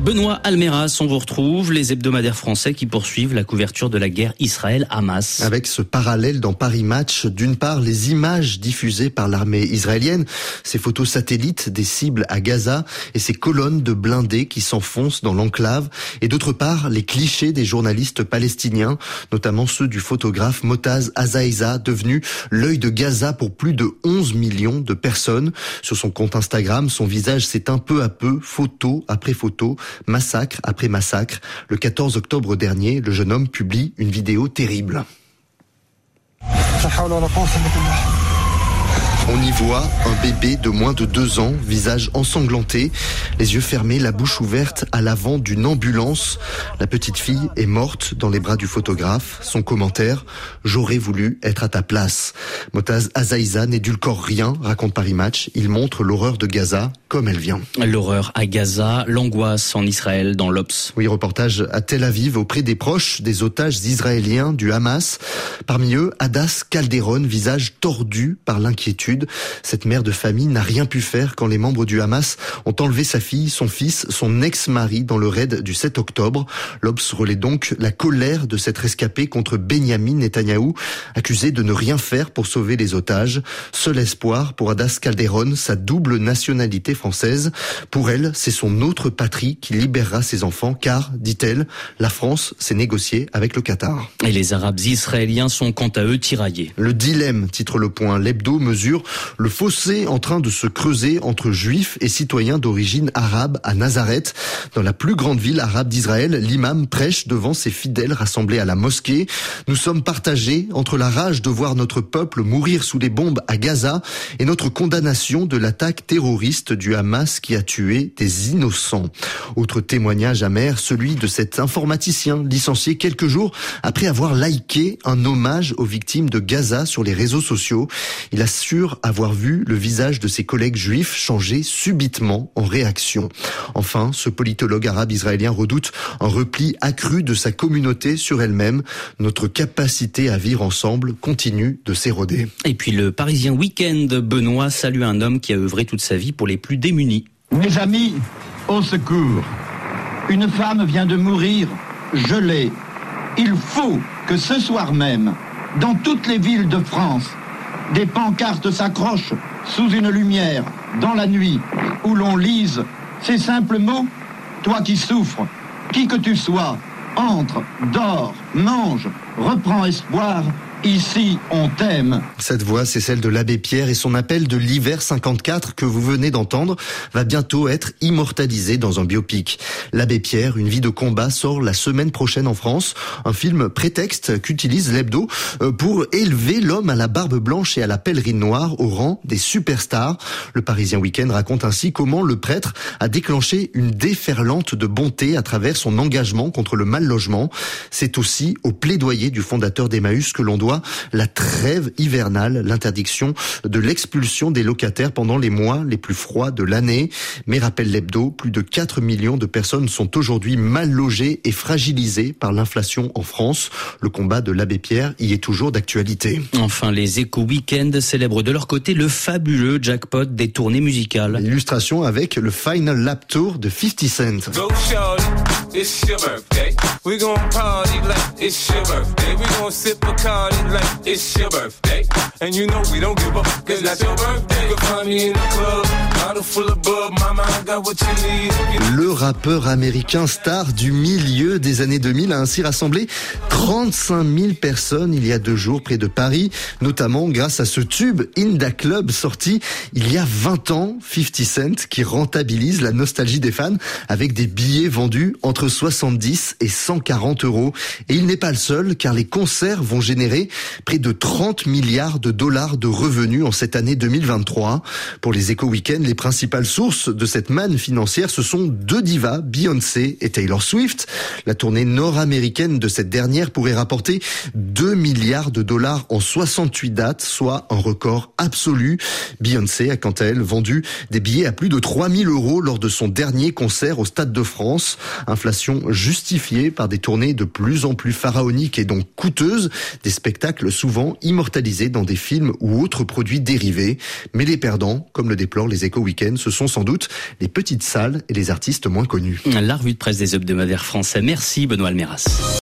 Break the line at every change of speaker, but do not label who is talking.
Benoît Almeras, on vous retrouve, les hebdomadaires français qui poursuivent la couverture de la guerre Israël-Hamas.
Avec ce parallèle dans Paris Match, d'une part les images diffusées par l'armée israélienne, ces photos satellites des cibles à Gaza et ces colonnes de blindés qui s'enfoncent dans l'enclave, et d'autre part les clichés des journalistes palestiniens, notamment ceux du photographe Motaz Azaïza, devenu l'œil de Gaza pour plus de 11 millions de personnes. Sur son compte Instagram, son visage s'éteint peu à peu, photo après photo, massacre après massacre. Le 14 octobre dernier, le jeune homme publie une vidéo terrible. On y voit un bébé de moins de deux ans, visage ensanglanté, les yeux fermés, la bouche ouverte à l'avant d'une ambulance. La petite fille est morte dans les bras du photographe. Son commentaire, j'aurais voulu être à ta place. Motaz Azaïza n'édulcore rien, raconte Paris Match. Il montre l'horreur de Gaza comme elle vient.
L'horreur à Gaza, l'angoisse en Israël dans l'Obs.
Oui, reportage à Tel Aviv auprès des proches des otages israéliens du Hamas. Parmi eux, Adas Calderon, visage tordu par l'inquiétude. Cette mère de famille n'a rien pu faire quand les membres du Hamas ont enlevé sa fille, son fils, son ex-mari dans le raid du 7 octobre. L'Obs relaie donc la colère de cette rescapée contre Benjamin Netanyahou, accusé de ne rien faire pour sauver les otages. Seul espoir pour Adas Calderon, sa double nationalité française. Pour elle, c'est son autre patrie qui libérera ses enfants, car, dit-elle, la France s'est négociée avec le Qatar.
Et les Arabes israéliens sont quant à eux tiraillés.
Le dilemme, titre le point, l'hebdo mesure le fossé en train de se creuser entre juifs et citoyens d'origine arabe à Nazareth. Dans la plus grande ville arabe d'Israël, l'imam prêche devant ses fidèles rassemblés à la mosquée. Nous sommes partagés entre la rage de voir notre peuple mourir sous les bombes à Gaza et notre condamnation de l'attaque terroriste du Hamas qui a tué des innocents. Autre témoignage amer, celui de cet informaticien licencié quelques jours après avoir liké un hommage aux victimes de Gaza sur les réseaux sociaux. Il assure avoir vu le visage de ses collègues juifs changer subitement en réaction. Enfin, ce politologue arabe israélien redoute un repli accru de sa communauté sur elle-même. Notre capacité à vivre ensemble continue de s'éroder.
Et puis le Parisien Week-end, Benoît salue un homme qui a œuvré toute sa vie pour les plus démunis.
Mes amis, au secours. Une femme vient de mourir gelée. Il faut que ce soir même, dans toutes les villes de France, des pancartes s'accrochent sous une lumière dans la nuit où l'on lise ces simples mots. Toi qui souffres, qui que tu sois, entre, dors, mange, reprends espoir Ici, on t'aime.
Cette voix, c'est celle de l'abbé Pierre et son appel de l'hiver 54 que vous venez d'entendre va bientôt être immortalisé dans un biopic. L'abbé Pierre, une vie de combat, sort la semaine prochaine en France. Un film prétexte qu'utilise l'hebdo euh, pour élever l'homme à la barbe blanche et à la pèlerine noire au rang des superstars. Le Parisien Week-end raconte ainsi comment le prêtre a déclenché une déferlante de bonté à travers son engagement contre le mal logement. C'est aussi au plaidoyer du fondateur d'Emmaüs que l'on doit la trêve hivernale, l'interdiction de l'expulsion des locataires pendant les mois les plus froids de l'année. Mais rappelle l'hebdo, plus de 4 millions de personnes sont aujourd'hui mal logées et fragilisées par l'inflation en France. Le combat de l'abbé Pierre y est toujours d'actualité.
Enfin, les éco week-end célèbrent de leur côté le fabuleux jackpot des tournées musicales.
Illustration avec le Final Lap Tour de 50 Cent.
it's your birthday. We gon' party like it's your birthday. We gon' sip a card like it's your birthday. And you know we don't give up, cause that's your birthday. You can find me in the club
Le rappeur américain star du milieu des années 2000 a ainsi rassemblé 35 000 personnes il y a deux jours près de Paris, notamment grâce à ce tube Inda Club sorti il y a 20 ans, 50 Cent, qui rentabilise la nostalgie des fans avec des billets vendus entre 70 et 140 euros. Et il n'est pas le seul car les concerts vont générer près de 30 milliards de dollars de revenus en cette année 2023. Pour les éco week les principales sources de cette manne financière, ce sont deux divas, Beyoncé et Taylor Swift. La tournée nord-américaine de cette dernière pourrait rapporter 2 milliards de dollars en 68 dates, soit un record absolu. Beyoncé a quant à elle vendu des billets à plus de 3000 euros lors de son dernier concert au Stade de France. Inflation justifiée par des tournées de plus en plus pharaoniques et donc coûteuses, des spectacles souvent immortalisés dans des films ou autres produits dérivés. Mais les perdants, comme le déplorent les échos week-end, ce sont sans doute les petites salles et les artistes moins connus.
La revue de presse des hebdomadaires français. Merci Benoît Almeras.